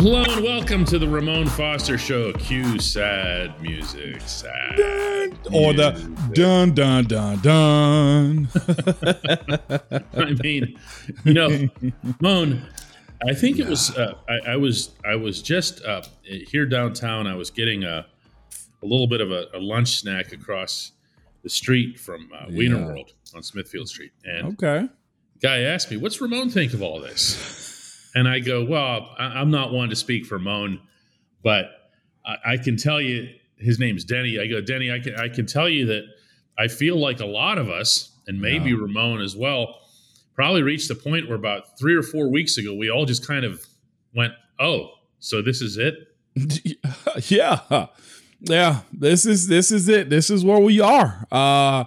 Hello and welcome to the Ramon Foster Show. Cue sad music, sad. or the dun dun dun dun. I mean, you know, Moan. I think it was. Uh, I, I was. I was just uh, here downtown. I was getting a, a little bit of a, a lunch snack across the street from uh, Wiener Yeah. World on Smithfield Street, and okay. guy asked me, "What's Ramon think of all this?" And I go, "Well, I, I'm not one to speak for Ramon, but I, I can tell you his name's Denny." I go, "Denny, I can I can tell you that I feel like a lot of us, and maybe. Ramon as well, probably reached the point where about three or four weeks ago, we all just kind of went, "Oh, so this is it." yeah. Yeah. This is this is it. This is where we are. Uh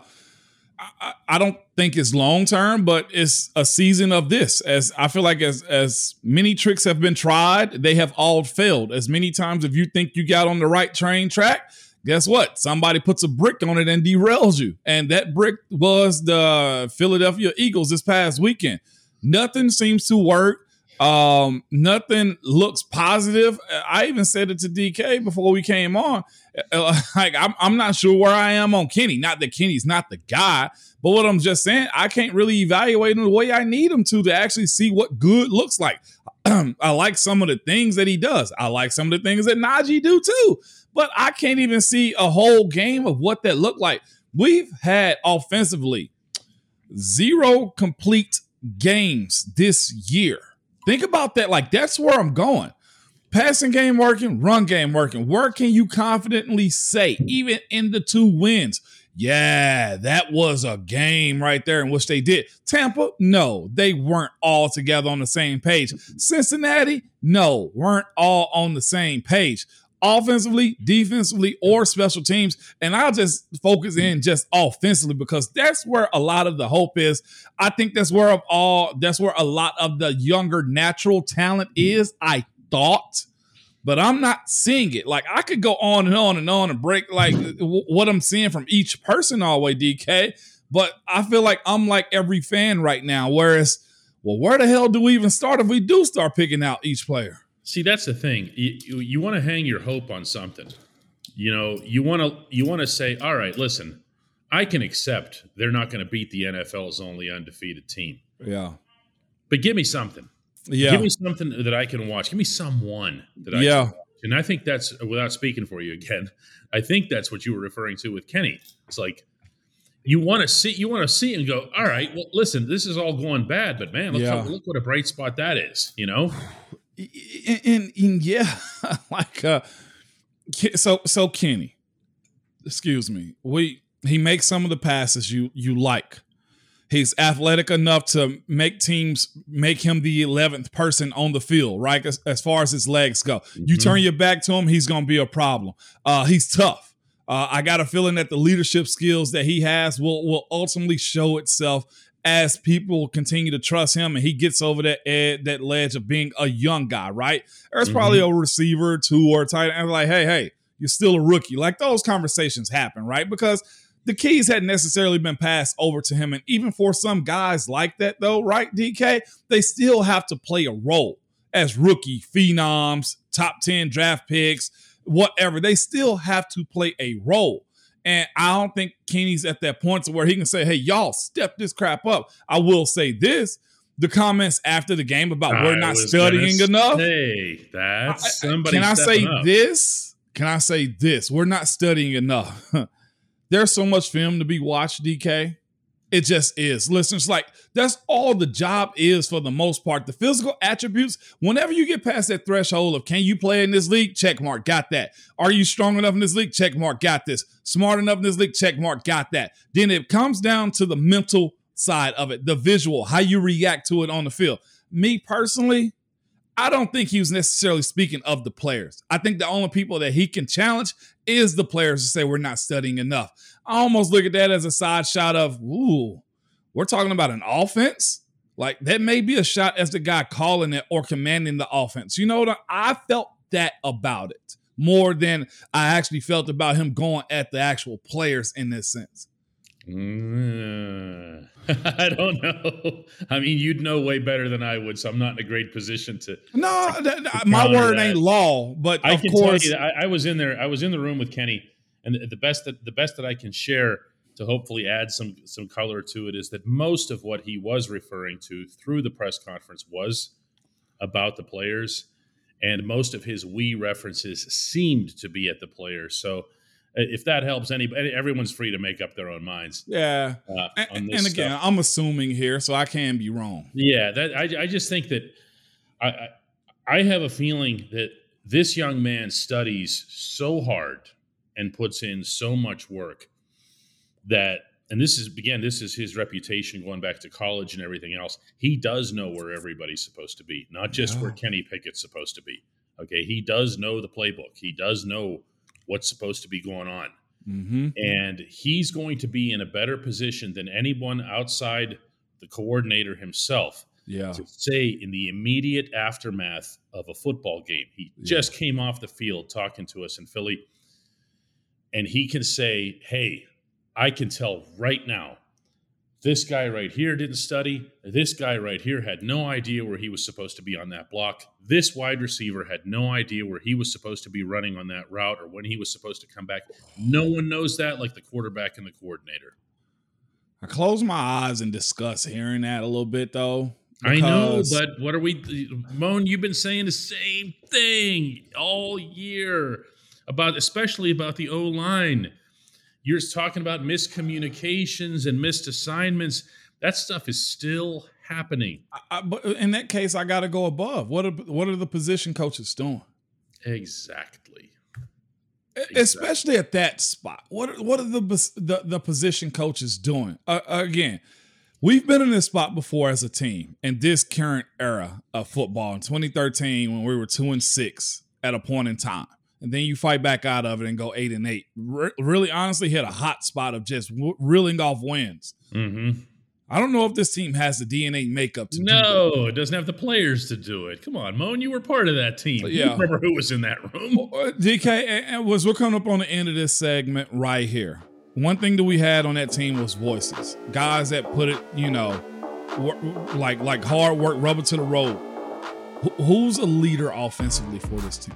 I, don't think it's long term, but it's a season of this. As I feel like as as many tricks have been tried, they have all failed. As many times if you think you got on the right train track, guess what? Somebody puts a brick on it and derails you. And that brick was the Philadelphia Eagles this past weekend. Nothing seems to work. Um, nothing looks positive. I even said it to DK before we came on. Uh, Like, I'm, I'm not sure where I am on Kenny. Not that Kenny's not the guy, but what I'm just saying, I can't really evaluate him the way I need him to to actually see what good looks like. I like some of the things that he does. I like some of the things that Najee do too. But I can't even see a whole game of what that looked like. We've had offensively zero complete games this year. Think about that. Like that's where I'm going. Passing game working, run game working. Where can you confidently say, even in the two wins, yeah, that was a game right there in which they did. Tampa, no, they weren't all together on the same page. Cincinnati, no, weren't all on the same page. Offensively, defensively, or special teams. And I'll just focus in mm-hmm. just offensively because that's where a lot of the hope is. I think that's where of all that's where a lot of the younger natural talent mm-hmm. is. I thought, but I'm not seeing it. Like I could go on and on and on and break like mm-hmm. w- what I'm seeing from each person all the way, DK. But I feel like I'm like every fan right now. Whereas, well, where the hell do we even start if we do start picking out each player? See, that's the thing. You, you, want to hang your hope on something. You know, you want to you want to say, "All right, listen, I can accept they're not going to beat the NFL's only undefeated team, Yeah, but give me something. yeah, Give me something that I can watch. Give me someone that I Yeah. can watch. And I think that's without speaking for you again. I think that's what you were referring to with Kenny. It's like you want to see you want to see and go, all right, well, listen, this is all going bad, but man, look, Yeah. how, look what a bright spot that is. You know, and, and, and yeah, like uh, so so Kenny, excuse me, we he makes some of the passes you you like. He's athletic enough to make teams make him the eleventh person on the field, right? As, as far as his legs go, you Mhm. turn your back to him, he's gonna be a problem. Uh, he's tough. Uh, I got a feeling that the leadership skills that he has will will ultimately show itself as people continue to trust him and he gets over that ed, that ledge of being a young guy, right? There's mm-hmm. probably a receiver, two or tight end, like, hey, hey, you're still a rookie. Like those conversations happen, right? Because the keys hadn't necessarily been passed over to him. And even for some guys like that, though, right, DK, they still have to play a role as rookie phenoms, top 10 draft picks, whatever. They still have to play a role. And I don't think Kenny's at that point to where he can say, hey, y'all, step this crap up. I will say this the comments after the game about we're I not studying enough. Hey, that's somebody. Can I say up. this? Can I say this? We're not studying enough. There's so much film to be watched, DK. It just is. Listeners, like that's all the job is for the most part. The physical attributes, whenever you get past that threshold of can you play in this league? Check mark, got that. Are you strong enough in this league? Check mark, got this. Smart enough in this league? Check mark, got that. Then it comes down to the mental side of it, the visual, how you react to it on the field. Me personally, I don't think he was necessarily speaking of the players. I think the only people that he can challenge is the players to say we're not studying enough. I almost look at that as a side shot of, ooh, we're talking about an offense. Like that may be a shot as the guy calling it or commanding the offense. You know what? I felt that about it more than I actually felt about him going at the actual players in this sense. Mm, I don't know. I mean, you'd know way better than I would, so I'm not in a great position to. No, to, to my word that. ain't law, but I of can course, tell you I, I, was in there. I was in the room with Kenny, and the, the best that the best that I can share to hopefully add some some color to it is that most of what he was referring to through the press conference was about the players, and most of his we references seemed to be at the players. So if that helps anybody everyone's free to make up their own minds yeah. uh, and, and, again stuff. i'm assuming here so i can be wrong. Yeah that i, I just think that I, I, I have a feeling that this young man studies so hard and puts in so much work that and this is again this is his reputation going back to college and everything else. He does know where everybody's supposed to be not just yeah. where kenny pickett's supposed to be. Okay he does know the playbook. He does know what's supposed to be going on. Mm-hmm. And he's going to be in a better position than anyone outside the coordinator himself yeah. to say in the immediate aftermath of a football game. He yeah. just came off the field talking to us in Philly, and he can say, Hey, I can tell right now this guy right here didn't study. This guy right here had no idea where he was supposed to be on that block. This wide receiver had no idea where he was supposed to be running on that route or when he was supposed to come back. No one knows that like the quarterback and the coordinator. I close my eyes and discuss hearing that a little bit though. I know, but what are we, Moan? You've been saying the same thing all year about, especially about the O line you're talking about miscommunications and missed assignments. That stuff is still happening. I, I, but in that case, I got to go above. What are what are the position coaches doing? Exactly. exactly. Especially at that spot. What are, what are the, the, the position coaches doing? Uh, again, we've been in this spot before as a team in this current era of football in 2013 when we were two and six at a point in time and then you fight back out of it and go eight and eight. Re- really, honestly, hit a hot spot of just w- reeling off wins. Mm-hmm. I don't know if this team has the DNA makeup to no, it doesn't have the players to do it. Come on, Moan, you were part of that team. Yeah. You remember who was in that room? Uh, DK, and was we're coming up on the end of this segment right here. One thing that we had on that team was voices, guys that put it, you know, like like hard work, rubber to the road. who's a leader offensively for this team?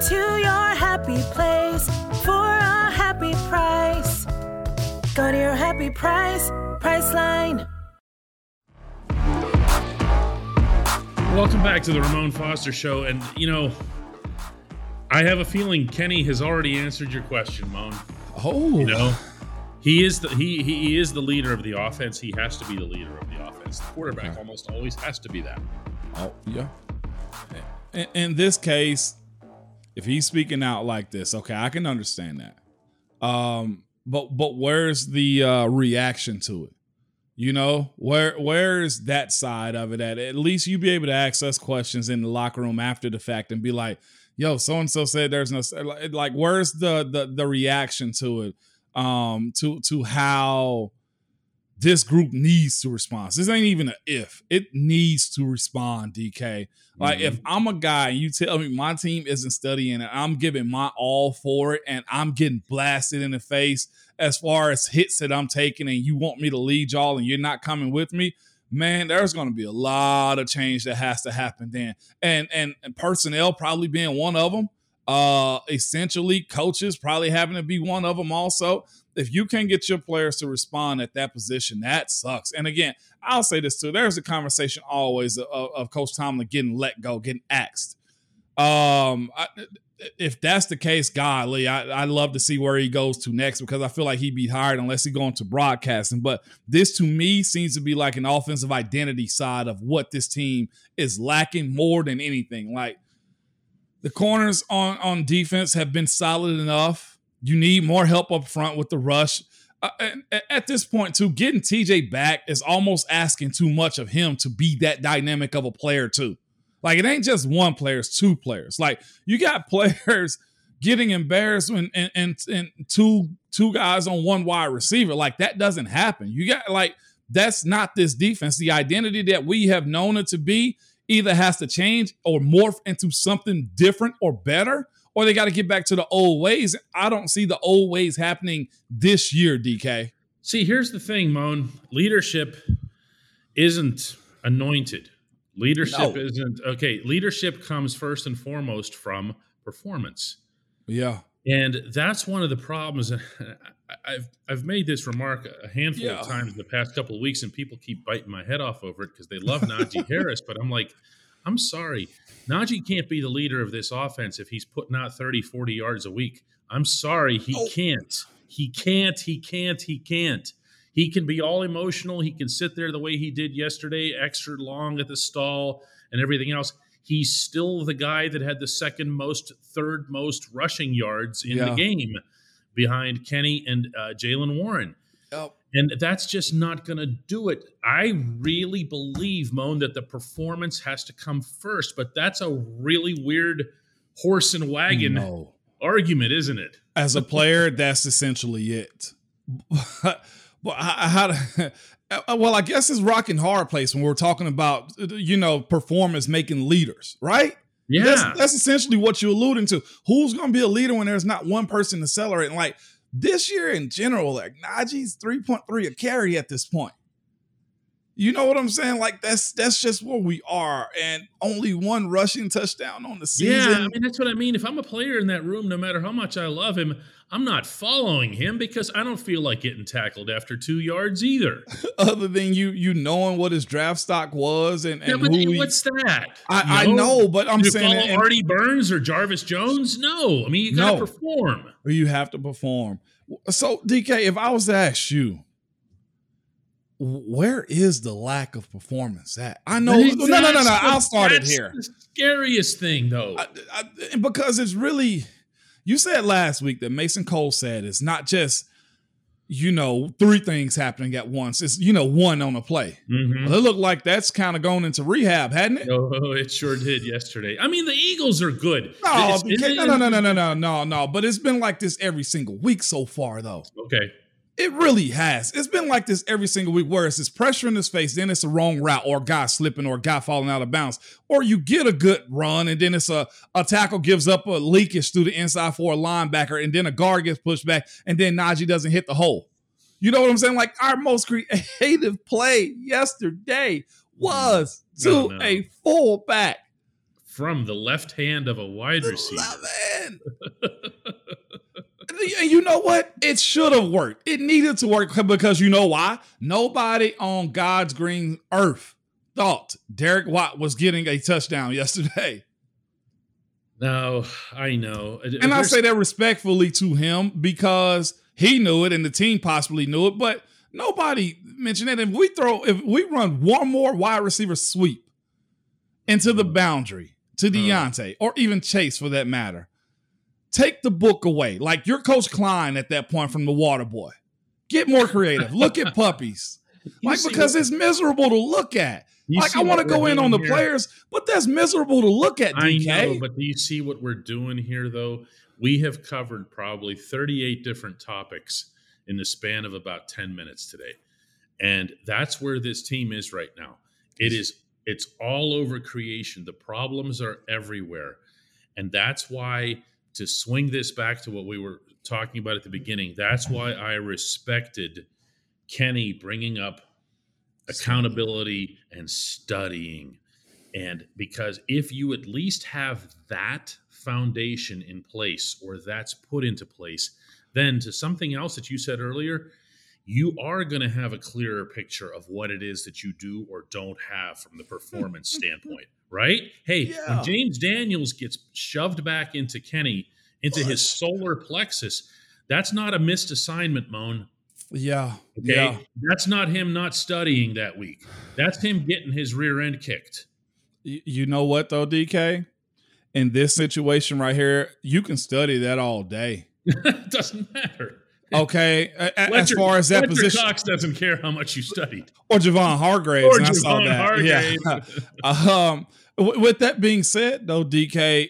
to your happy place for a happy price. Go to your happy price, Priceline. Welcome back to the Ramon Foster Show. And, you know, I have a feeling Kenny has already answered your question, Moan. Oh. You know, he is the he he is the leader of the offense. He has to be the leader of the offense. The quarterback okay. almost always has to be that. Oh yeah. In, in this case, if he's speaking out like this, okay, I can understand that. Um, but but where's the uh, reaction to it? You know, where where's that side of it at? At least you be able to ask us questions in the locker room after the fact and be like, "Yo, so and so said there's no like." Where's the the the reaction to it? Um, to to how this group needs to respond. This ain't even an if. It needs to respond, DK. Like mm-hmm. if I'm a guy and you tell me my team isn't studying and I'm giving my all for it and I'm getting blasted in the face as far as hits that I'm taking and you want me to lead y'all and you're not coming with me, man, there's going to be a lot of change that has to happen then. And and, and personnel probably being one of them. Uh, essentially, coaches probably having to be one of them also. If you can get your players to respond at that position, that sucks. And again, I'll say this too: there's a conversation always of, of Coach Tomlin getting let go, getting axed. Um, I, if that's the case, golly, I, I love to see where he goes to next because I feel like he'd be hired unless he go into broadcasting. But this to me seems to be like an offensive identity side of what this team is lacking more than anything. Like the corners on on defense have been solid enough. You need more help up front with the rush. Uh, at this point, too, getting TJ back is almost asking too much of him to be that dynamic of a player, too. Like it ain't just one player, it's two players. Like you got players getting embarrassed when and, and, and two two guys on one wide receiver. Like that doesn't happen. You got like that's not this defense. The identity that we have known it to be either has to change or morph into something different or better, or they got to get back to the old ways. I don't see the old ways happening this year, DK. See, here's the thing, Moan. Leadership isn't anointed. Leadership no. isn't okay. Leadership comes first and foremost from performance. Yeah. And that's one of the problems. I've I've made this remark a handful yeah. of times in the past couple of weeks, and people keep biting my head off over it because they love Najee Harris. But I'm like, I'm sorry. Najee can't be the leader of this offense if he's putting out 30, 40 yards a week. I'm sorry. He oh. can't. He can't. He can't. He can't. He can be all emotional. He can sit there the way he did yesterday, extra long at the stall and everything else. He's still the guy that had the second most, third most rushing yards in yeah. the game behind Kenny and uh, Jaylen Warren. Oh. And that's just not going to do it. I really believe, Moan, that the performance has to come first, but that's a really weird horse and wagon no. argument, isn't it? As a player, that's essentially it. Well, how, how uh, well, I guess it's rocking hard place when we're talking about you know performance making leaders, right? Yeah, that's, that's essentially what you're alluding to. Who's going to be a leader when there's not one person to celebrate? And like this year in general, like Najee's three point three a carry at this point. You know what I'm saying? Like that's that's just where we are, and only one rushing touchdown on the season. Yeah, I mean that's what I mean. If I'm a player in that room, no matter how much I love him, I'm not following him because I don't feel like getting tackled after two yards either. Other than you, you knowing what his draft stock was and, and yeah, but who what's that? I, I, know, but I'm you saying follow Artie Burns or Jarvis Jones. No, I mean you got to no. perform. You have to perform. So DK, if I was to ask you where is the lack of performance at? I know. No, no, no, no. I'll start it here. The scariest thing, though, I, I, because it's really. You said last week that Mason Cole said it's not just you know three things happening at once. It's you know one on a play. Mm-hmm. Well, it looked like that's kind of going into rehab, hadn't it? Oh, it sure did yesterday. I mean, the Eagles are good. No, it's, no, no, no, no, no, no, no. But it's been like this every single week so far, though. Okay. It really has. It's been like this every single week where it's this pressure in his face, then it's a wrong route, or a guy slipping, or a guy falling out of bounds. Or you get a good run, and then it's a, a tackle gives up a leakage through the inside for a linebacker, and then a guard gets pushed back, and then Najee doesn't hit the hole. You know what I'm saying? Like our most creative play yesterday was mm. to no, no. a fullback. From the left hand of a wide receiver. you know what? It should have worked. It needed to work because you know why? Nobody on God's green earth thought Derek Watt was getting a touchdown yesterday. No, I know. And There's... I say that respectfully to him because he knew it and the team possibly knew it, but nobody mentioned it. If we throw, if we run one more wide receiver sweep into the boundary to uh. Or even Chase for that matter, Take the book away. Like you're Coach Klein at that point from the Water Boy. Get more creative. look at puppies. like because what, it's miserable to look at. Like I want to go in on the here? players, but that's miserable to look at. DK. I know, but do you see what we're doing here? Though we have covered probably 38 different topics in the span of about 10 minutes today. And that's where this team is right now. It is it's all over creation. The problems are everywhere. And that's why to swing this back to what we were talking about at the beginning, that's why I respected Kenny bringing up accountability and studying. And because if you at least have that foundation in place or that's put into place, then to something else that you said earlier, you are going to have a clearer picture of what it is that you do or don't have from the hmm. performance standpoint, right? Hey, Yeah. when James Daniels gets shoved back into Kenny, into his solar plexus, that's not a missed assignment, Moan. Yeah. Okay. Yeah. That's not him not studying that week. That's him getting his rear end kicked. You know what though, DK? In this situation right here, you can study that all day. it doesn't matter. Okay, a- as far as that Fletcher position, Cox doesn't care how much you studied. or Javon Hargraves, Or and I saw Javon that. Yeah. um, w- with that being said, though, DK,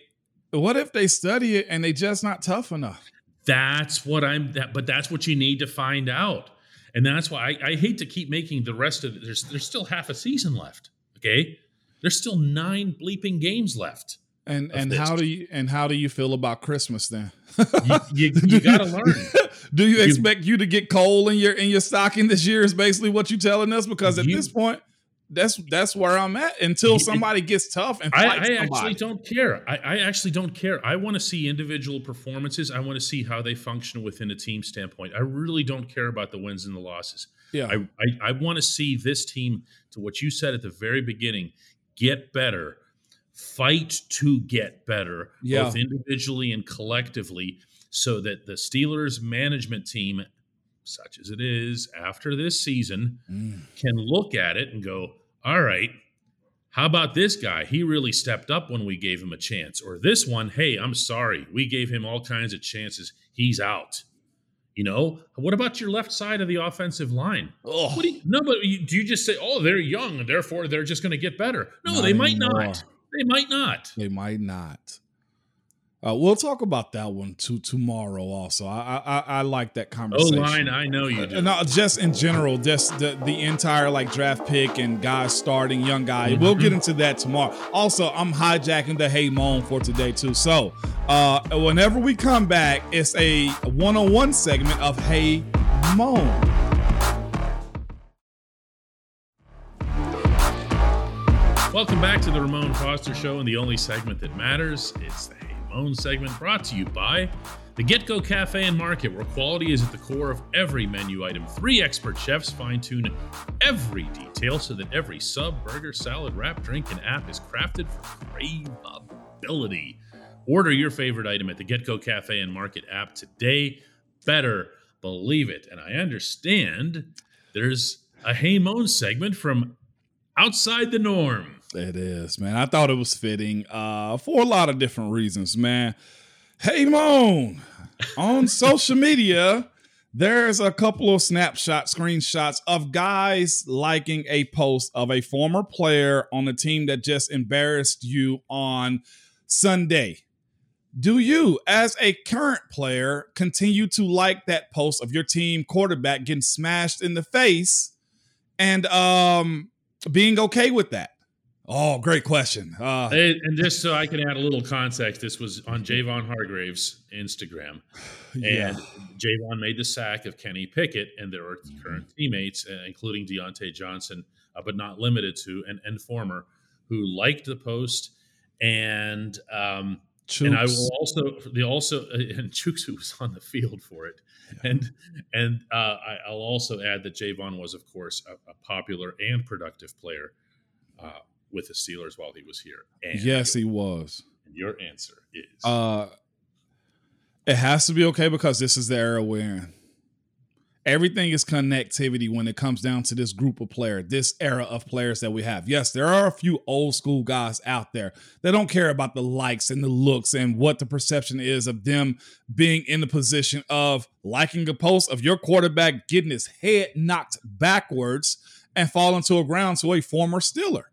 what if they study it and they just not tough enough? That's what I'm. That, but that's what you need to find out, and that's why I, I hate to keep making the rest of. There's there's still half a season left. Okay, there's still nine bleeping games left. And and how do you and how do you feel about Christmas then? You, you, you got to learn. Do you You- expect you to get coal in your in your stocking this year? Is basically what you're telling us because at You- this point, that's that's where I'm at until somebody gets tough and I, I actually don't care. I, I actually don't care. I want to see individual performances. I want to see how they function within a team standpoint. I really don't care about the wins and the losses. yeah, I, I, I want to see this team, to what you said at the very beginning, get better, fight to get better, Yeah. both individually and collectively, so that the Steelers management team, such as it is after this season, Mm. can look at it and go, all right, how about this guy? He really stepped up when we gave him a chance. Or this one, hey, I'm sorry. We gave him all kinds of chances. He's out. You know, what about your left side of the offensive line? Oh, you, no, but you, do you just say, oh, they're young and therefore they're just going to get better? No, Not they might anymore. not. They might not. They might not. Uh, we'll talk about that one to tomorrow. Also, I I, I, like that conversation. Oh, line, I know you do. No, just in general, just the, the entire like draft pick and guys starting, young guy. We'll get into that tomorrow. Also, I'm hijacking the Hey Moan for today too. So, uh, whenever we come back, it's a one-on-one segment of Hey Moan. Welcome back to the Ramon Foster Show and the only segment that matters. It's the Hey Moan segment brought to you by the GetGo Cafe and Market, where quality is at the core of every menu item. Three expert chefs fine tune every detail so that every sub, burger, salad, wrap, drink, and app is crafted for craveability. Order your favorite item at the GetGo Cafe and Market app today. Better believe it. And I understand there's a Hey Moan segment from outside the norm. It is, man. I thought it was fitting uh, for a lot of different reasons, man. Hey, Moan, on social media, there's a couple of snapshot screenshots of guys liking a post of a former player on the team that just embarrassed you on Sunday. Do you, as a current player, continue to like that post of your team quarterback getting smashed in the face and um being okay with that? Oh, great question. Uh, And and just so I can add a little context, this was on Javon Hargrave's Instagram. yeah. And Javon made the sack of Kenny Pickett, and there were current teammates, uh, including Diontae Johnson, uh, but not limited to, and, and former, who liked the post. And um, and I will also the also uh, and Chuks who was on the field for it, and and uh, I, I'll also add that Javon was of course a, a popular and productive player uh, with the Steelers while he was here. And Yes, he was. and your answer is Uh, it has to be okay because this is the era we're in. Everything is connectivity when it comes down to this group of players, this era of players that we have. Yes, there are a few old school guys out there that don't care about the likes and the looks and what the perception is of them being in the position of liking a post of your quarterback getting his head knocked backwards and falling to a ground to a former Steeler.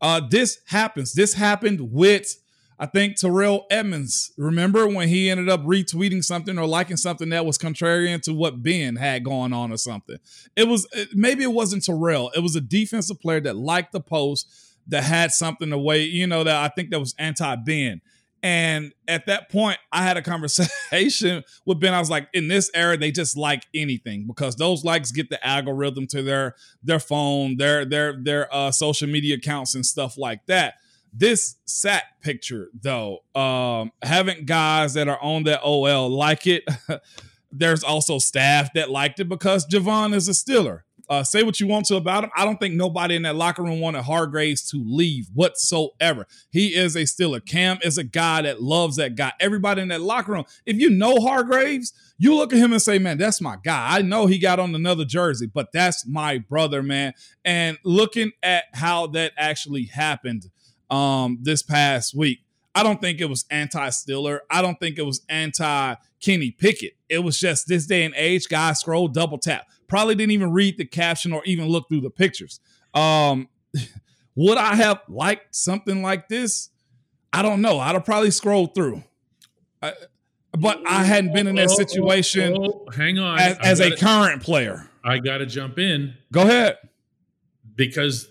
Uh, this happens. This happened with I think Terrell Edmunds. remember when he ended up retweeting something or liking something that was contrarian to what Ben had going on or something? It was maybe it wasn't Terrell. It was a defensive player that liked the post that had something the way, you know, that I think that was anti Ben. And at that point, I had a conversation with Ben. I was like, in this era, they just like anything because those likes get the algorithm to their their phone, their their their uh, social media accounts and stuff like that. This sat picture, though, um, having guys that are on that OL like it. There's also staff that liked it because Javon is a Steeler. Uh, say what you want to about him. I don't think nobody in that locker room wanted Hargreaves to leave whatsoever. He is a Steeler. Cam is a guy that loves that guy. Everybody in that locker room, if you know Hargreaves, you look at him and say, man, that's my guy. I know he got on another jersey, but that's my brother, man. And looking at how that actually happened um, this past week. I don't think it was anti Steeler. I don't think it was anti Kenny Pickett. It was just this day and age, guys scroll, double tap. Probably didn't even read the caption or even look through the pictures. Um, would I have liked something like this? I don't know. I'd have probably scrolled through. I, but I hadn't been in that situation. Oh, oh, hang on. As, as gotta, a current player. I got to jump in. Go ahead. Because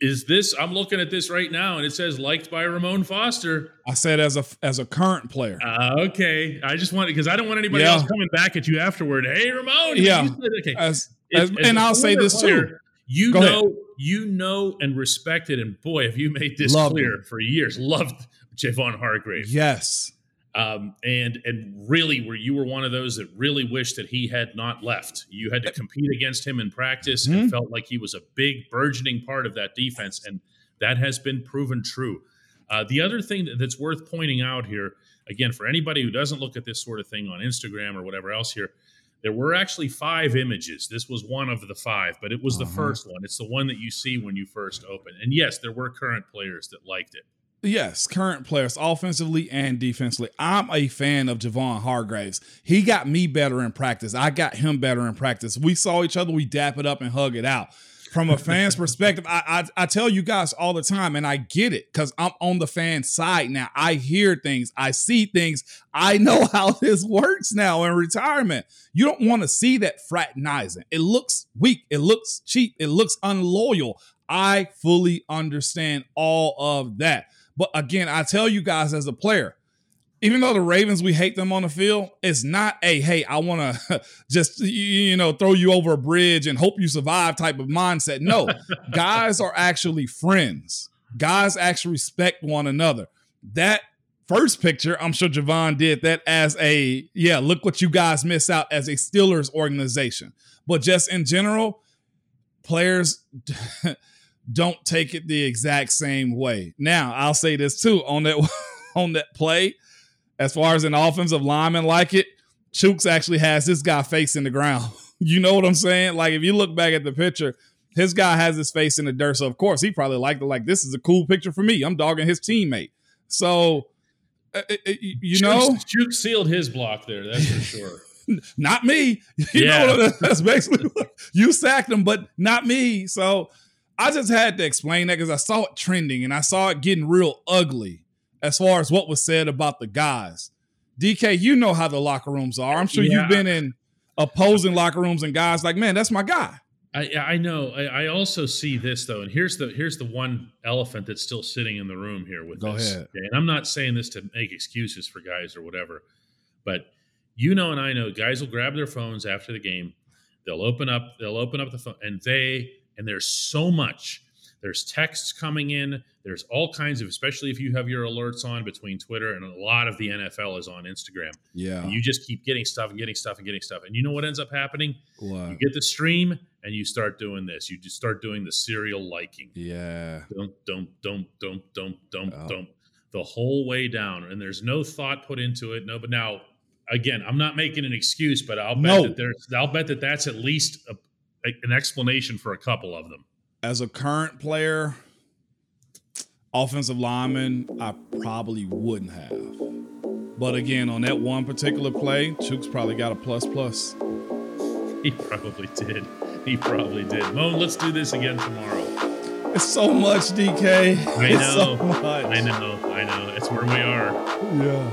is this i'm looking at this right now and it says liked by ramon foster. I said as a as a current player. Uh, okay. I just want because i don't want anybody yeah. else coming back at you afterward. Hey ramon yeah. okay. As, as, as and i'll say this player, too you Go know ahead. you know and respected and boy have you made this loved clear him. for years. Loved javon hargrave. Yes um, and and really where you were one of those that really wished that he had not left. You had to compete against him in practice mm-hmm. and felt like he was a big burgeoning part of that defense, and that has been proven true. Uh, the other thing that's worth pointing out here, again, for anybody who doesn't look at this sort of thing on Instagram or whatever else here, there were actually five images. This was one of the five, but it was uh-huh. the first one. It's the one that you see when you first open. And yes, there were current players that liked it. Yes, current players, offensively and defensively. I'm a fan of Javon Hargraves. He got me better in practice. I got him better in practice. We saw each other, we dap it up and hug it out. From a fan's perspective, I, I, I tell you guys all the time, and I get it because I'm on the fan side now. I hear things, I see things, I know how this works now in retirement. You don't want to see that fraternizing. It looks weak, it looks cheap, it looks unloyal. I fully understand all of that. But again, I tell you guys as a player, even though the Ravens, we hate them on the field, it's not a, hey, I want to just, you know, throw you over a bridge and hope you survive type of mindset. No, guys are actually friends. Guys actually respect one another. That first picture, I'm sure Javon did that as a, yeah, look what you guys miss out as a Steelers organization. But just in general, players don't take it the exact same way. Now, I'll say this too on that on that play, as far as an offensive lineman like it, Chuks actually has this guy facing the ground. You know what I'm saying? Like if you look back at the picture, his guy has his face in the dirt. So of course he probably liked it. Like this is a cool picture for me. I'm dogging his teammate. So uh, uh, uh you Chuks, know, Chuks sealed his block there. That's for sure. not me. You yeah. know, that's basically you sacked him, but not me. So I just had to explain that because I saw it trending and I saw it getting real ugly as far as what was said about the guys. DK, you know how the locker rooms are. I'm sure yeah. you've been in opposing locker rooms and guys like, man, that's my guy. I, I know. I, I, also see this though, and here's the here's the one elephant that's still sitting in the room here with Go this. Ahead. And I'm not saying this to make excuses for guys or whatever, but you know, and I know, guys will grab their phones after the game. They'll open up. They'll open up the phone, and they and there's so much. There's texts coming in. There's all kinds of, especially if you have your alerts on between Twitter and a lot of the NFL is on Instagram. Yeah. And you just keep getting stuff and getting stuff and getting stuff. And you know what ends up happening? What? You get the stream and you start doing this. You just start doing the serial liking. Yeah. Don't, don't, don't, don't, don't, don't, oh. don't. The whole way down. And there's no thought put into it. No, but now again, I'm not making an excuse, but I'll bet no. that there's I'll bet that that's at least a, an explanation for a couple of them. As a current player, offensive lineman, I probably wouldn't have. But again, on that one particular play, Chuks probably got a plus plus. He probably did. He probably did. Moan, let's do this again tomorrow. It's so much, DK. I It's so know. much. I know. I know. It's where we are. Yeah.